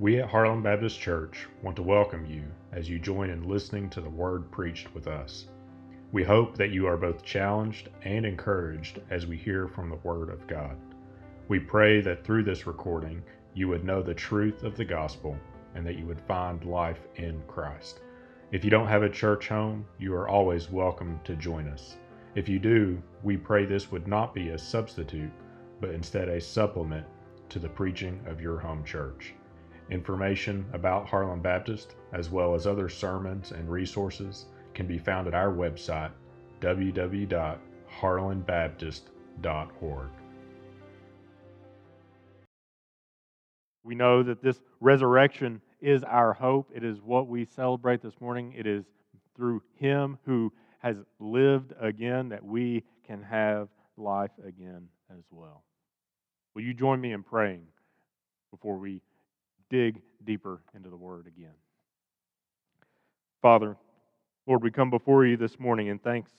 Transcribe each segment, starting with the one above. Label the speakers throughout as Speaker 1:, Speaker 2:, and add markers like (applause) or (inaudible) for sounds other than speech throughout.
Speaker 1: We at Harlan Baptist Church want to welcome you as you join in listening to the Word preached with us. We hope that you are both challenged and encouraged as we hear from the Word of God. We pray that through this recording, you would know the truth of the gospel and that you would find life in Christ. If you don't have a church home, you are always welcome to join us. If you do, we pray this would not be a substitute, but instead a supplement to the preaching of your home church. Information about Harlan Baptist, as well as other sermons and resources, can be found at our website, www.harlanbaptist.org.
Speaker 2: We know that this resurrection is our hope. It is what we celebrate this morning. It is through Him who has lived again that we can have life again as well. Will you join me in praying before we dig deeper into the Word again. Father, Lord, we come before you this morning in thanks.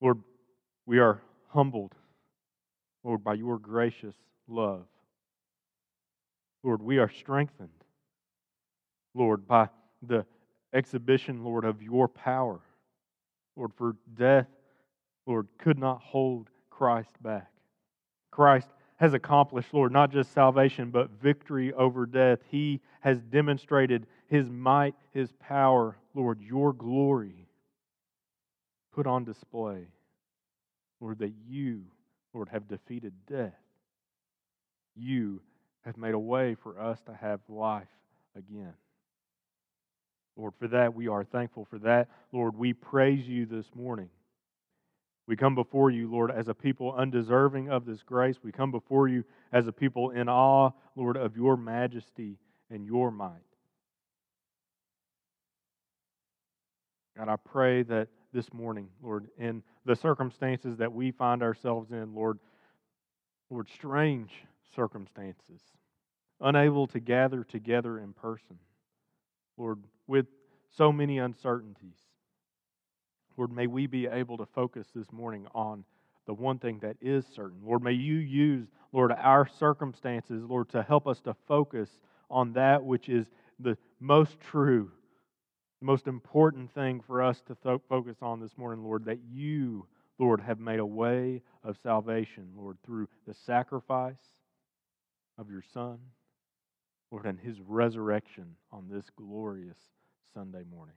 Speaker 2: Lord, we are humbled, Lord, by your gracious love. Lord, we are strengthened, Lord, by the exhibition, Lord, of your power. Lord, for death, Lord, could not hold Christ back. Christ has accomplished, Lord, not just salvation, but victory over death. He has demonstrated His might, His power, Lord, your glory put on display. Lord, that you, Lord, have defeated death. You have made a way for us to have life again. Lord, for that we are thankful for that. Lord, we praise you this morning. We come before you, Lord, as a people undeserving of this grace. We come before you as a people in awe, Lord, of your majesty and your might. God, I pray that this morning, Lord, in the circumstances that we find ourselves in, Lord, Lord, strange circumstances, unable to gather together in person, Lord, with so many uncertainties. Lord, may we be able to focus this morning on the one thing that is certain. Lord, may you use, Lord, our circumstances, Lord, to help us to focus on that which is the most true, the most important thing for us to th- focus on this morning, Lord, that you, Lord, have made a way of salvation, Lord, through the sacrifice of your Son, Lord, and his resurrection on this glorious Sunday morning.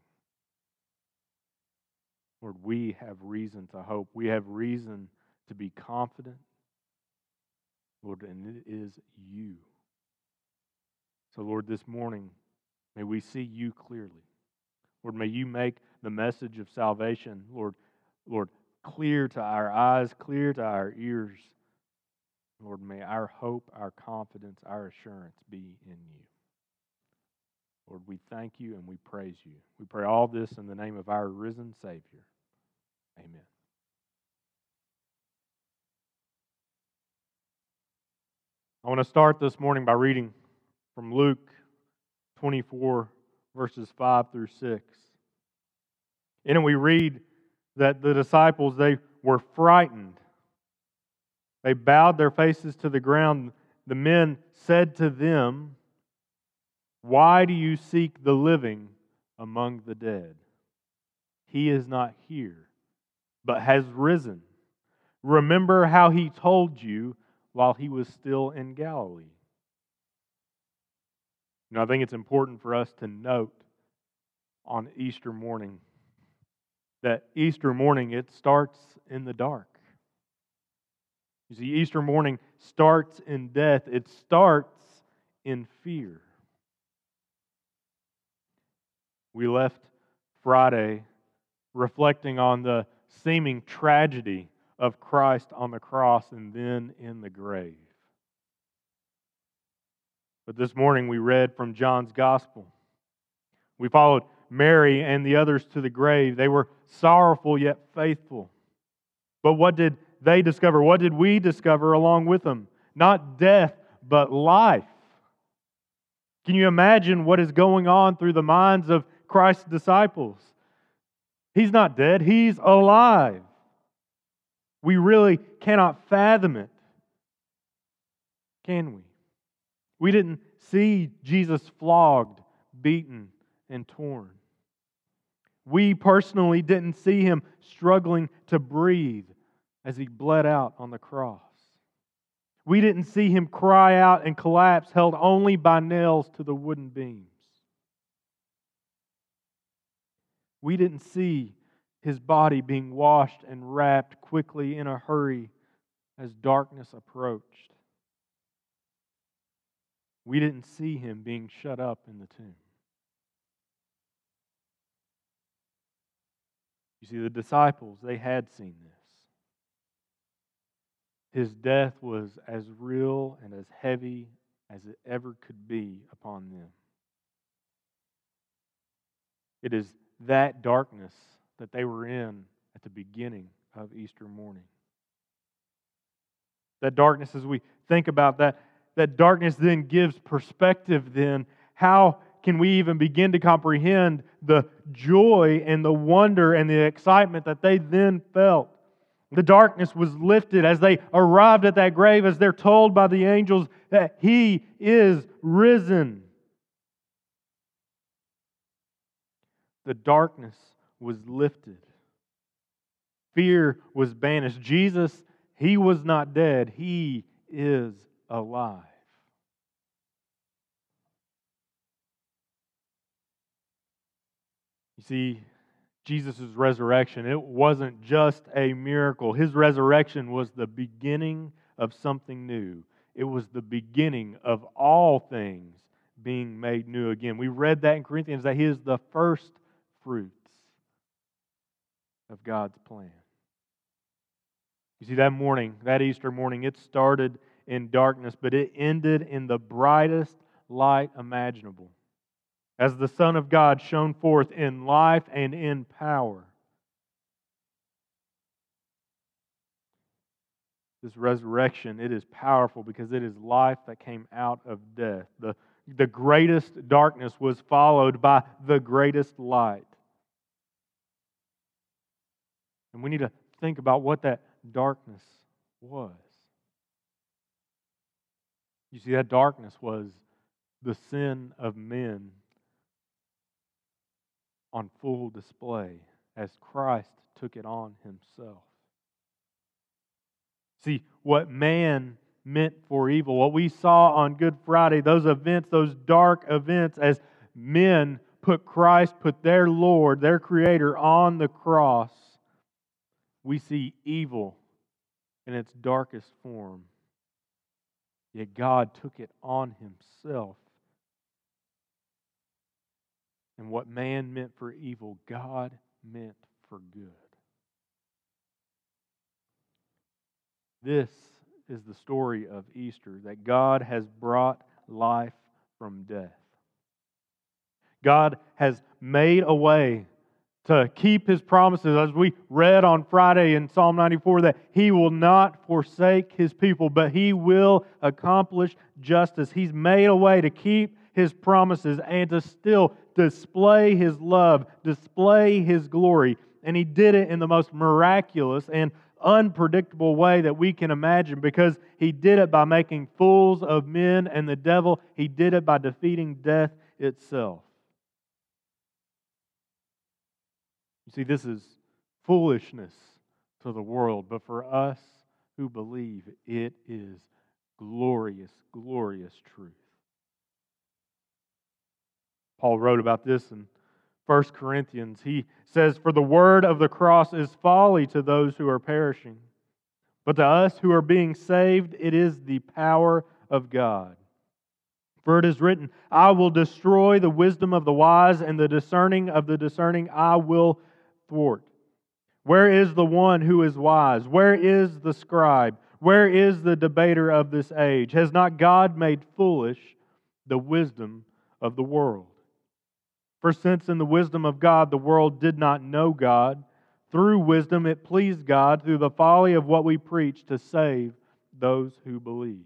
Speaker 2: Lord, we have reason to hope. We have reason to be confident. Lord, and it is you. So, Lord, this morning, may we see you clearly. Lord, may you make the message of salvation, Lord, Lord, clear to our eyes, clear to our ears. Lord, may our hope, our confidence, our assurance be in you. Lord, we thank you and we praise you. We pray all this in the name of our risen Savior. Amen. I want to start this morning by reading from Luke 24, verses 5 through 6. In it, we read that the disciples, they were frightened. They bowed their faces to the ground. The men said to them, why do you seek the living among the dead? He is not here, but has risen. Remember how he told you while he was still in Galilee. Know, I think it's important for us to note on Easter morning that Easter morning it starts in the dark. You see, Easter morning starts in death, it starts in fear. We left Friday reflecting on the seeming tragedy of Christ on the cross and then in the grave. But this morning we read from John's Gospel. We followed Mary and the others to the grave. They were sorrowful yet faithful. But what did they discover? What did we discover along with them? Not death, but life. Can you imagine what is going on through the minds of Christ's disciples. He's not dead, he's alive. We really cannot fathom it, can we? We didn't see Jesus flogged, beaten, and torn. We personally didn't see him struggling to breathe as he bled out on the cross. We didn't see him cry out and collapse, held only by nails to the wooden beams. We didn't see his body being washed and wrapped quickly in a hurry as darkness approached. We didn't see him being shut up in the tomb. You see, the disciples, they had seen this. His death was as real and as heavy as it ever could be upon them. It is that darkness that they were in at the beginning of Easter morning. That darkness, as we think about that, that darkness then gives perspective, then. How can we even begin to comprehend the joy and the wonder and the excitement that they then felt? The darkness was lifted as they arrived at that grave, as they're told by the angels that He is risen. The darkness was lifted. Fear was banished. Jesus, He was not dead, He is alive. You see, Jesus' resurrection, it wasn't just a miracle. His resurrection was the beginning of something new. It was the beginning of all things being made new again. We read that in Corinthians that He is the first fruits of God's plan. You see, that morning, that Easter morning, it started in darkness, but it ended in the brightest light imaginable as the Son of God shone forth in life and in power. This resurrection, it is powerful because it is life that came out of death. The, the greatest darkness was followed by the greatest light. And we need to think about what that darkness was. You see, that darkness was the sin of men on full display as Christ took it on himself. See, what man meant for evil, what we saw on Good Friday, those events, those dark events, as men put Christ, put their Lord, their Creator on the cross, we see evil in its darkest form. Yet God took it on himself and what man meant for evil, God meant for good. This is the story of Easter that God has brought life from death. God has made a way to keep his promises, as we read on Friday in Psalm 94, that he will not forsake his people, but he will accomplish justice. He's made a way to keep his promises and to still display his love, display his glory. And he did it in the most miraculous and unpredictable way that we can imagine because he did it by making fools of men and the devil. He did it by defeating death itself. You see, this is foolishness to the world, but for us who believe, it is glorious, glorious truth. Paul wrote about this in 1 Corinthians. He says, For the word of the cross is folly to those who are perishing, but to us who are being saved, it is the power of God. For it is written, I will destroy the wisdom of the wise, and the discerning of the discerning I will thwart. Where is the one who is wise? Where is the scribe? Where is the debater of this age? Has not God made foolish the wisdom of the world? For since in the wisdom of God the world did not know God, through wisdom it pleased God through the folly of what we preach to save those who believe.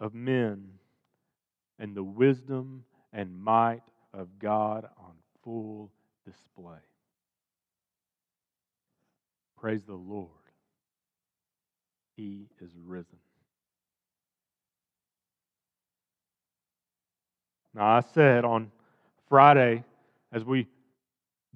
Speaker 2: of men and the wisdom and might of God on full display. Praise the Lord. He is risen. Now, I said on Friday, as we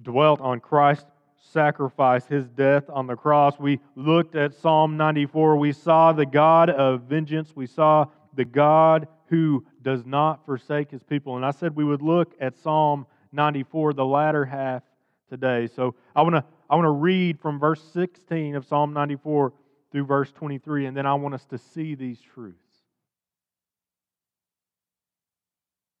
Speaker 2: dwelt on Christ's sacrifice, his death on the cross, we looked at Psalm 94. We saw the God of vengeance. We saw the God who does not forsake his people. And I said we would look at Psalm 94, the latter half today. So I want to I want to read from verse 16 of Psalm 94 through verse 23, and then I want us to see these truths.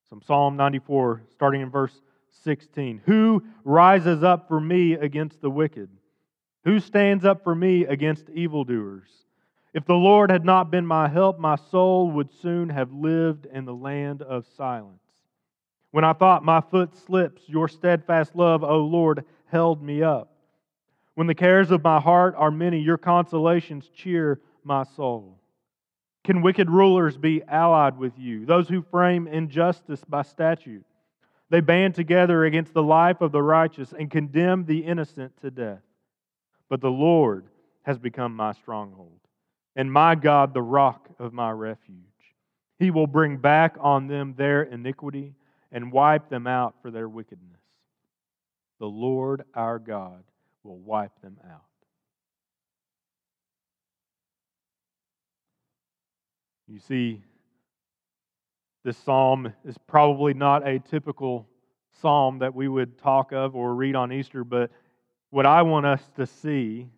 Speaker 2: From Psalm 94, starting in verse 16. Who rises up for me against the wicked? Who stands up for me against evildoers? If the Lord had not been my help, my soul would soon have lived in the land of silence. When I thought my foot slips, your steadfast love, O Lord, held me up. When the cares of my heart are many, your consolations cheer my soul. Can wicked rulers be allied with you, those who frame injustice by statute? They band together against the life of the righteous and condemn the innocent to death. But the Lord has become my stronghold, and my God, the rock of my refuge. He will bring back on them their iniquity and wipe them out for their wickedness. The Lord our God will wipe them out. You see, this psalm is probably not a typical psalm that we would talk of or read on Easter, but what I want us to see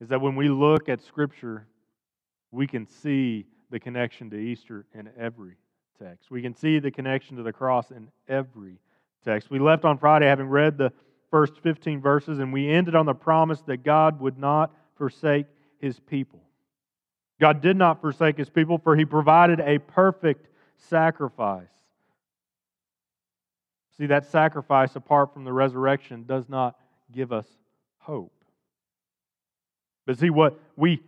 Speaker 2: is that when we look at Scripture, we can see the connection to Easter in every text. We can see the connection to the cross in every text. We left on Friday having read the first 15 verses, and we ended on the promise that God would not forsake his people. God did not forsake his people, for he provided a perfect sacrifice. See, that sacrifice apart from the resurrection does not give us hope. But see, what we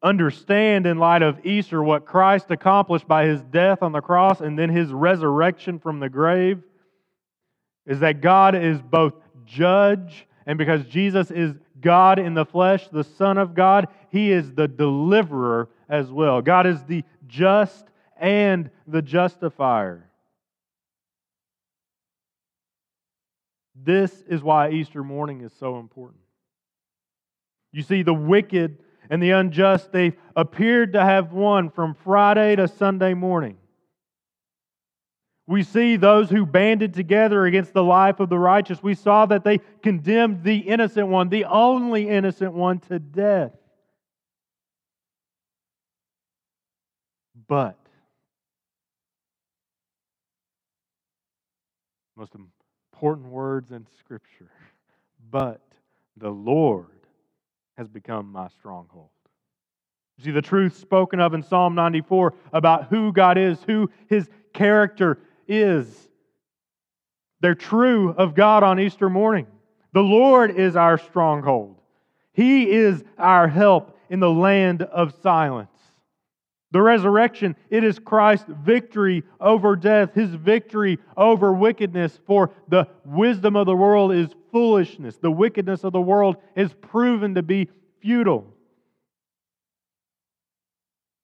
Speaker 2: understand in light of Easter, what Christ accomplished by his death on the cross and then his resurrection from the grave, is that God is both judge, and because Jesus is God in the flesh, the Son of God, he is the deliverer as well. God is the just and the justifier. This is why Easter morning is so important. You see, the wicked and the unjust, they appeared to have won from Friday to Sunday morning. We see those who banded together against the life of the righteous. We saw that they condemned the innocent one, the only innocent one, to death. But, most important words in Scripture, (laughs) but the Lord has become my stronghold. You see, the truth spoken of in Psalm 94 about who God is, who his character is. They're true of God on Easter morning. The Lord is our stronghold. He is our help in the land of silence. The resurrection, it is Christ's victory over death, his victory over wickedness. For the wisdom of the world is foolishness. The wickedness of the world is proven to be futile.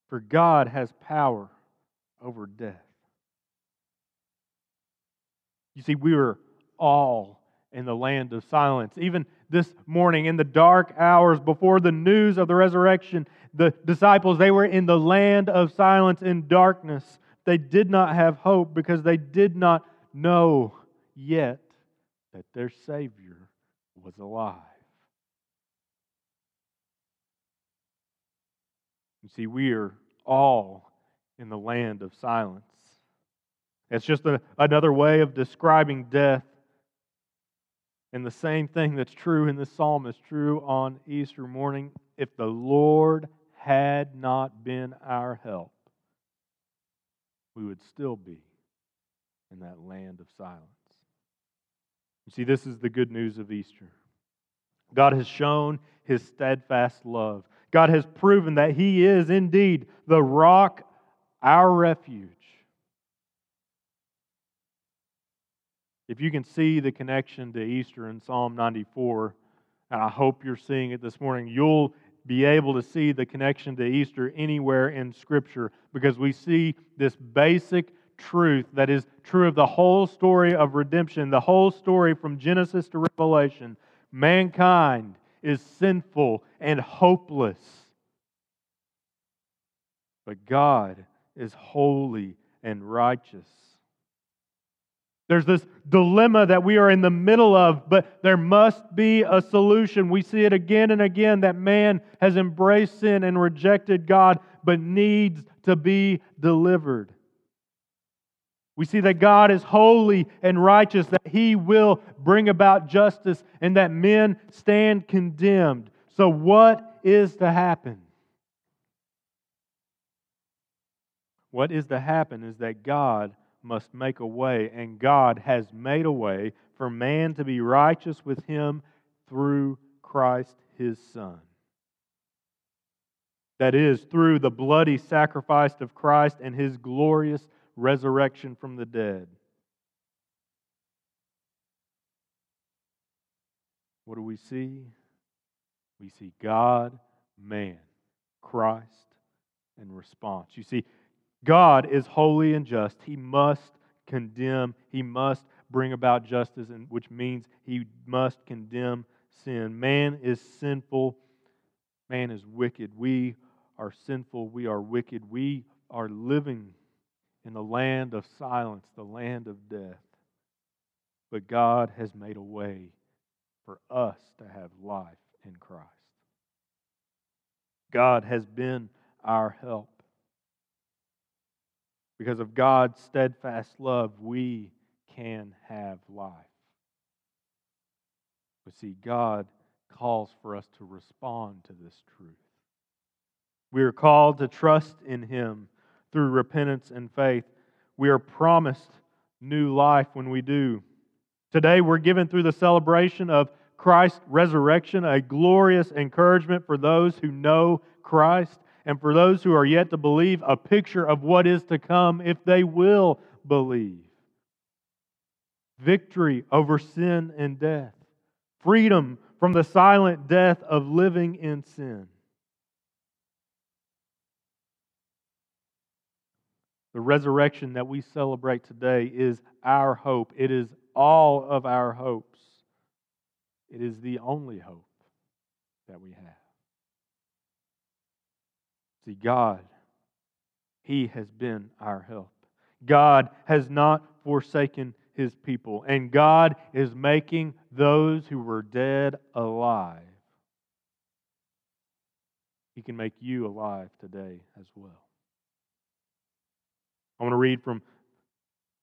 Speaker 2: For God has power over death. You see, we were all in the land of silence. Even this morning, in the dark hours before the news of the resurrection, the disciples, they were in the land of silence in darkness. They did not have hope because they did not know yet that their Savior was alive. You see, we are all in the land of silence. It's just a, another way of describing death. And the same thing that's true in this psalm is true on Easter morning. If the Lord had not been our help, we would still be in that land of silence. You see, this is the good news of Easter. God has shown his steadfast love. God has proven that he is indeed the rock, our refuge. If you can see the connection to Easter in Psalm 94, and I hope you're seeing it this morning, you'll be able to see the connection to Easter anywhere in Scripture because we see this basic truth that is true of the whole story of redemption, the whole story from Genesis to Revelation. Mankind is sinful and hopeless. But God is holy and righteous. There's this dilemma that we are in the middle of, but there must be a solution. We see it again and again that man has embraced sin and rejected God, but needs to be delivered. We see that God is holy and righteous, that He will bring about justice, and that men stand condemned. So, what is to happen? What is to happen is that God must make a way, and God has made a way for man to be righteous with him through Christ his Son. That is, through the bloody sacrifice of Christ and his glorious resurrection from the dead. What do we see? We see God, man, Christ, and response. You see, God is holy and just. He must condemn, he must bring about justice, which means he must condemn sin. Man is sinful, man is wicked. We are sinful, we are wicked. We are living in the land of silence, the land of death. But God has made a way for us to have life in Christ. God has been our help. Because of God's steadfast love, we can have life. But see, God calls for us to respond to this truth. We are called to trust in Him through repentance and faith. We are promised new life when we do. Today, we're given through the celebration of Christ's resurrection a glorious encouragement for those who know Christ and for those who are yet to believe, a picture of what is to come if they will believe. Victory over sin and death, freedom from the silent death of living in sin. The resurrection that we celebrate today is our hope. It is all of our hopes. It is the only hope that we have. God, He has been our help. God has not forsaken His people, and God is making those who were dead alive. He can make you alive today as well. I want to read from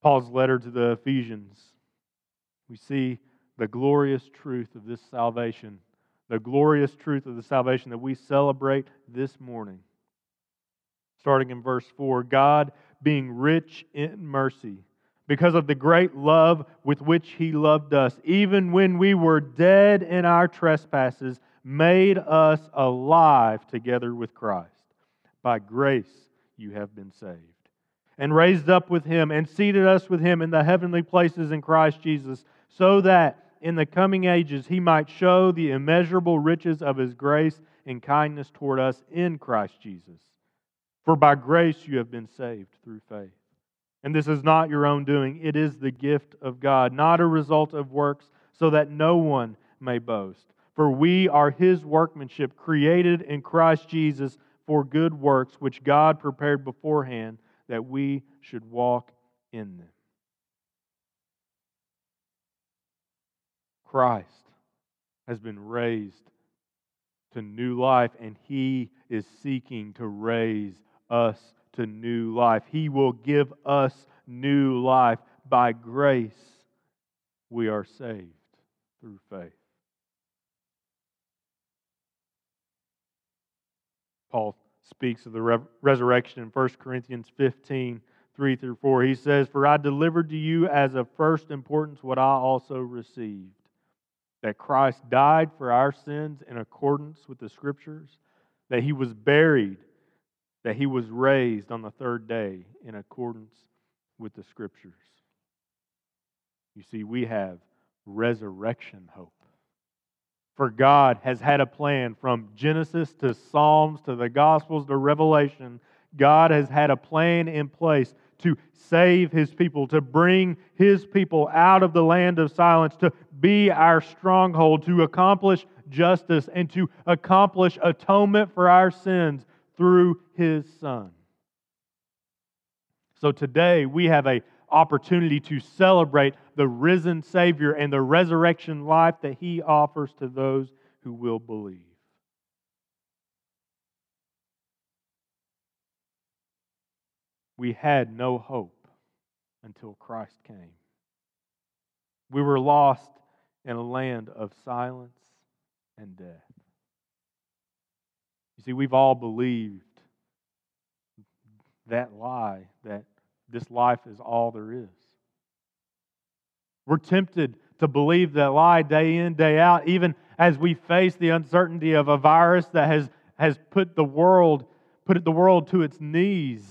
Speaker 2: Paul's letter to the Ephesians. We see the glorious truth of this salvation, the glorious truth of the salvation that we celebrate this morning starting in verse 4 God being rich in mercy, because of the great love with which He loved us, even when we were dead in our trespasses, made us alive together with Christ. By grace you have been saved. And raised up with Him, and seated us with Him in the heavenly places in Christ Jesus, so that in the coming ages He might show the immeasurable riches of His grace and kindness toward us in Christ Jesus. For by grace you have been saved through faith. And this is not your own doing, it is the gift of God, not a result of works, so that no one may boast. For we are his workmanship, created in Christ Jesus for good works, which God prepared beforehand that we should walk in them. Christ has been raised to new life, and he is seeking to raise us to new life. He will give us new life. By grace, we are saved through faith. Paul speaks of the re- resurrection in 1 Corinthians 15 3 through 4. He says, For I delivered to you as of first importance what I also received that Christ died for our sins in accordance with the Scriptures, that he was buried, that he was raised on the third day in accordance with the Scriptures. You see, we have resurrection hope. For God has had a plan from Genesis to Psalms to the Gospels to Revelation. God has had a plan in place to save his people, to bring his people out of the land of silence, to be our stronghold, to accomplish justice, and to accomplish atonement for our sins through his Son. So today we have a opportunity to celebrate the risen Savior and the resurrection life that he offers to those who will believe. we had no hope until Christ came. We were lost in a land of silence and death. You see, we've all believed that lie that this life is all there is. We're tempted to believe that lie day in, day out, even as we face the uncertainty of a virus that has, has put the world, put the world to its knees.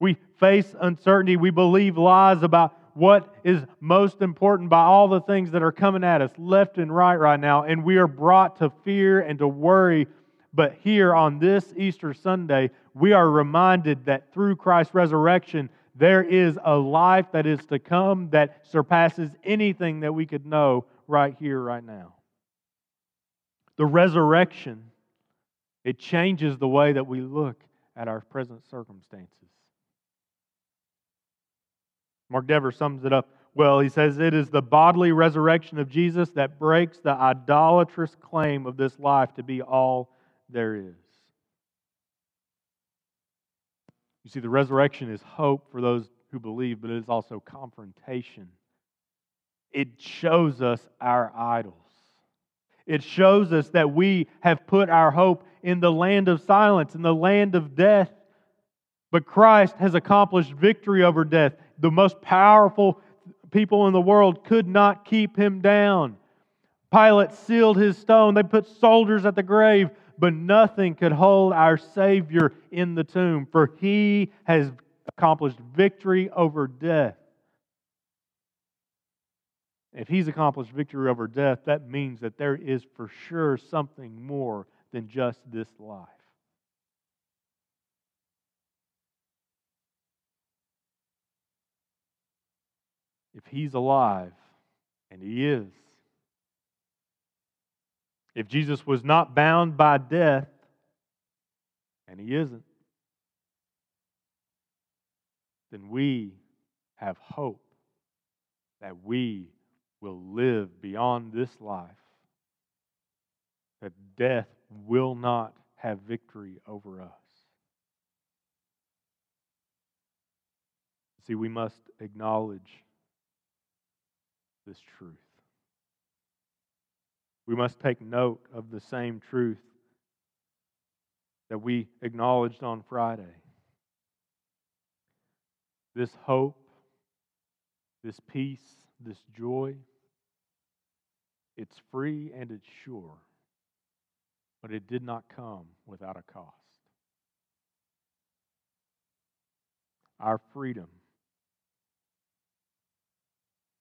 Speaker 2: We face uncertainty. We believe lies about what is most important by all the things that are coming at us left and right right now. And we are brought to fear and to worry. But here on this Easter Sunday, we are reminded that through Christ's resurrection, there is a life that is to come that surpasses anything that we could know right here, right now. The resurrection, it changes the way that we look at our present circumstances. Mark Dever sums it up well. He says, It is the bodily resurrection of Jesus that breaks the idolatrous claim of this life to be all there is. You see, the resurrection is hope for those who believe, but it is also confrontation. It shows us our idols. It shows us that we have put our hope in the land of silence, in the land of death. But Christ has accomplished victory over death the most powerful people in the world could not keep him down. Pilate sealed his stone. They put soldiers at the grave, but nothing could hold our Savior in the tomb, for he has accomplished victory over death. If he's accomplished victory over death, that means that there is for sure something more than just this life. If he's alive, and he is, if Jesus was not bound by death, and he isn't, then we have hope that we will live beyond this life, that death will not have victory over us. See, we must acknowledge this truth. We must take note of the same truth that we acknowledged on Friday. This hope, this peace, this joy, it's free and it's sure, but it did not come without a cost. Our freedom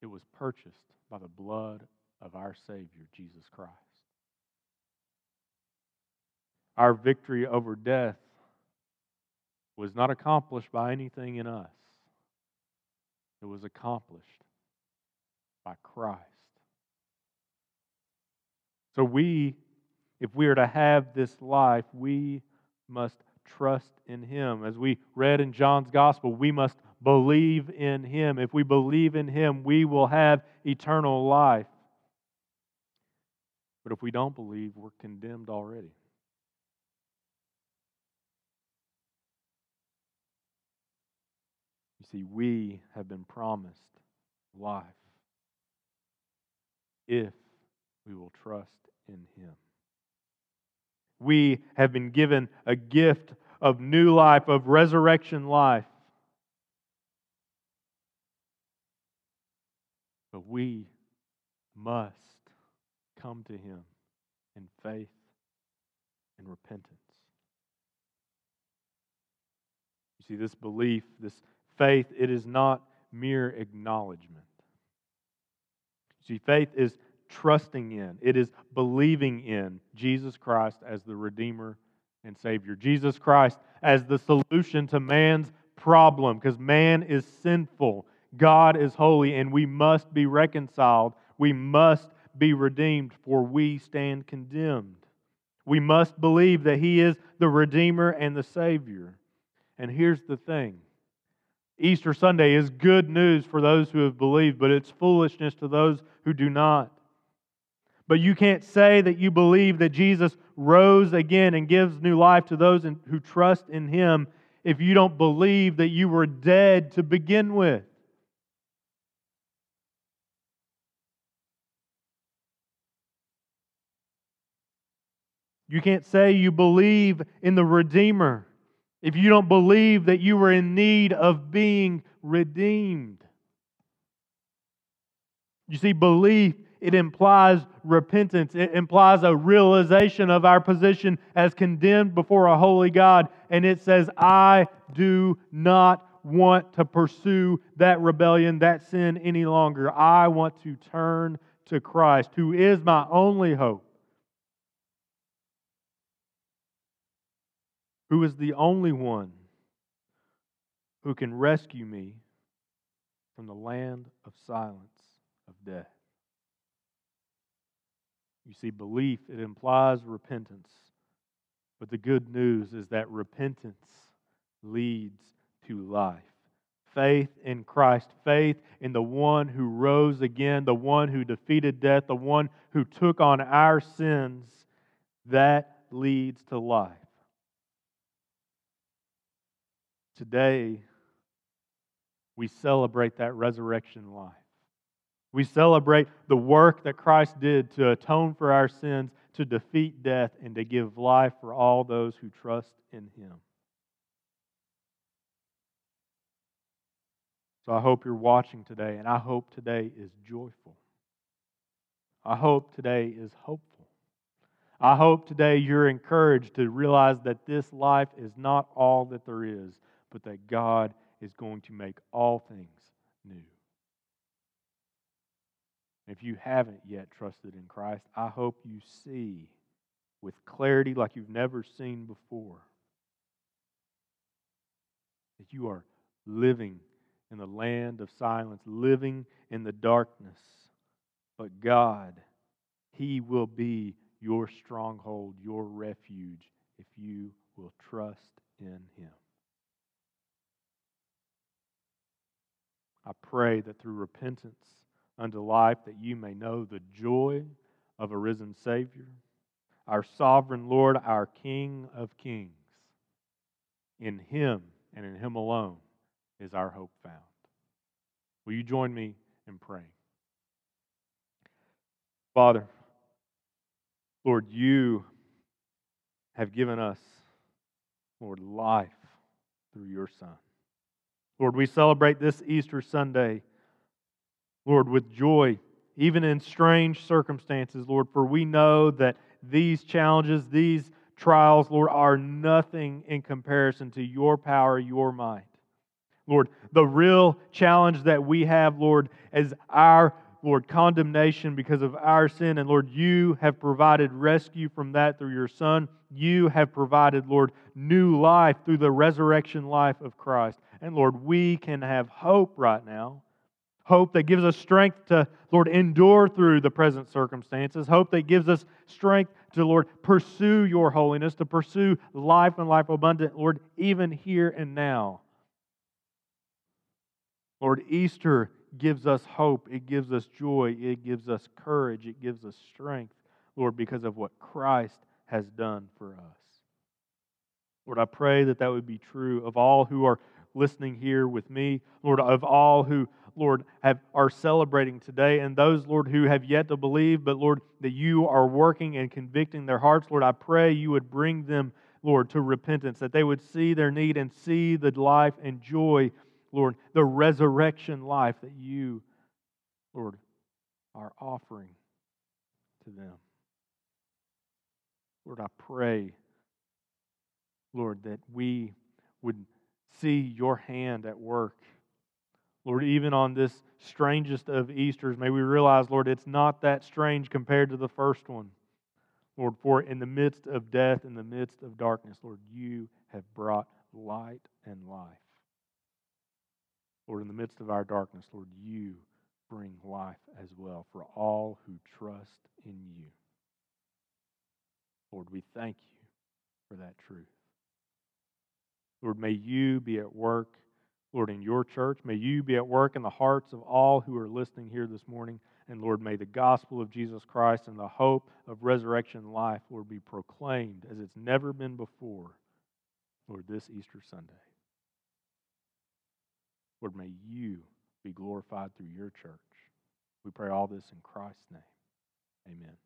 Speaker 2: it was purchased by the blood of our Savior, Jesus Christ. Our victory over death was not accomplished by anything in us, it was accomplished by Christ. So, we, if we are to have this life, we must trust in Him. As we read in John's Gospel, we must believe in Him. If we believe in Him, we will have eternal life. But if we don't believe, we're condemned already. You see, we have been promised life if we will trust in Him. We have been given a gift of new life, of resurrection life. But we must come to Him in faith and repentance. You see, this belief, this faith, it is not mere acknowledgement. You See, faith is trusting in, it is believing in Jesus Christ as the Redeemer and Savior. Jesus Christ as the solution to man's problem, because man is sinful, God is holy, and we must be reconciled. We must be redeemed, for we stand condemned. We must believe that He is the Redeemer and the Savior. And here's the thing Easter Sunday is good news for those who have believed, but it's foolishness to those who do not. But you can't say that you believe that Jesus rose again and gives new life to those who trust in Him if you don't believe that you were dead to begin with. You can't say you believe in the Redeemer if you don't believe that you were in need of being redeemed. You see, belief, it implies repentance. It implies a realization of our position as condemned before a holy God. And it says, I do not want to pursue that rebellion, that sin any longer. I want to turn to Christ, who is my only hope. Who is the only one who can rescue me from the land of silence of death. You see, belief, it implies repentance. But the good news is that repentance leads to life. Faith in Christ, faith in the one who rose again, the one who defeated death, the one who took on our sins, that leads to life. Today, we celebrate that resurrection life. We celebrate the work that Christ did to atone for our sins, to defeat death, and to give life for all those who trust in Him. So I hope you're watching today, and I hope today is joyful. I hope today is hopeful. I hope today you're encouraged to realize that this life is not all that there is, but that God is going to make all things new. If you haven't yet trusted in Christ, I hope you see with clarity like you've never seen before that you are living in the land of silence, living in the darkness. But God, He will be your stronghold, your refuge, if you will trust in Him. I pray that through repentance unto life that you may know the joy of a risen Savior, our sovereign Lord, our King of kings. In Him and in Him alone is our hope found. Will you join me in praying? Father, Lord, you have given us, Lord, life through your Son. Lord, we celebrate this Easter Sunday, Lord, with joy, even in strange circumstances, Lord, for we know that these challenges, these trials, Lord, are nothing in comparison to your power, your might. Lord, the real challenge that we have, Lord, is our Lord, condemnation because of our sin. And Lord, you have provided rescue from that through your Son. You have provided, Lord, new life through the resurrection life of Christ. And Lord, we can have hope right now. Hope that gives us strength to, Lord, endure through the present circumstances. Hope that gives us strength to, Lord, pursue your holiness, to pursue life and life abundant, Lord, even here and now. Lord, Easter gives us hope, it gives us joy, it gives us courage, it gives us strength, Lord, because of what Christ has done for us. Lord, I pray that that would be true of all who are listening here with me, Lord, of all who, Lord, have, are celebrating today, and those, Lord, who have yet to believe, but Lord, that you are working and convicting their hearts. Lord, I pray you would bring them, Lord, to repentance, that they would see their need and see the life and joy, Lord, the resurrection life that you, Lord, are offering to them. Lord, I pray, Lord, that we would see your hand at work. Lord, even on this strangest of Easters, may we realize, Lord, it's not that strange compared to the first one. Lord, for in the midst of death, in the midst of darkness, Lord, you have brought light and life. Lord, in the midst of our darkness, Lord, you bring life as well for all who trust in you. Lord, we thank you for that truth. Lord, may you be at work, Lord, in your church. May you be at work in the hearts of all who are listening here this morning. And Lord, may the gospel of Jesus Christ and the hope of resurrection life, Lord, be proclaimed as it's never been before, Lord, this Easter Sunday. Lord, may you be glorified through your church. We pray all this in Christ's name. Amen.